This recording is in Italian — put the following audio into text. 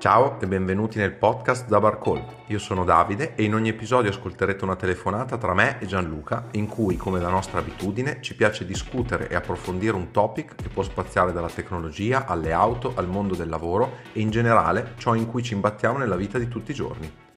Ciao e benvenuti nel podcast da Barcall. Io sono Davide e in ogni episodio ascolterete una telefonata tra me e Gianluca in cui, come da nostra abitudine, ci piace discutere e approfondire un topic che può spaziare dalla tecnologia alle auto, al mondo del lavoro e in generale ciò in cui ci imbattiamo nella vita di tutti i giorni.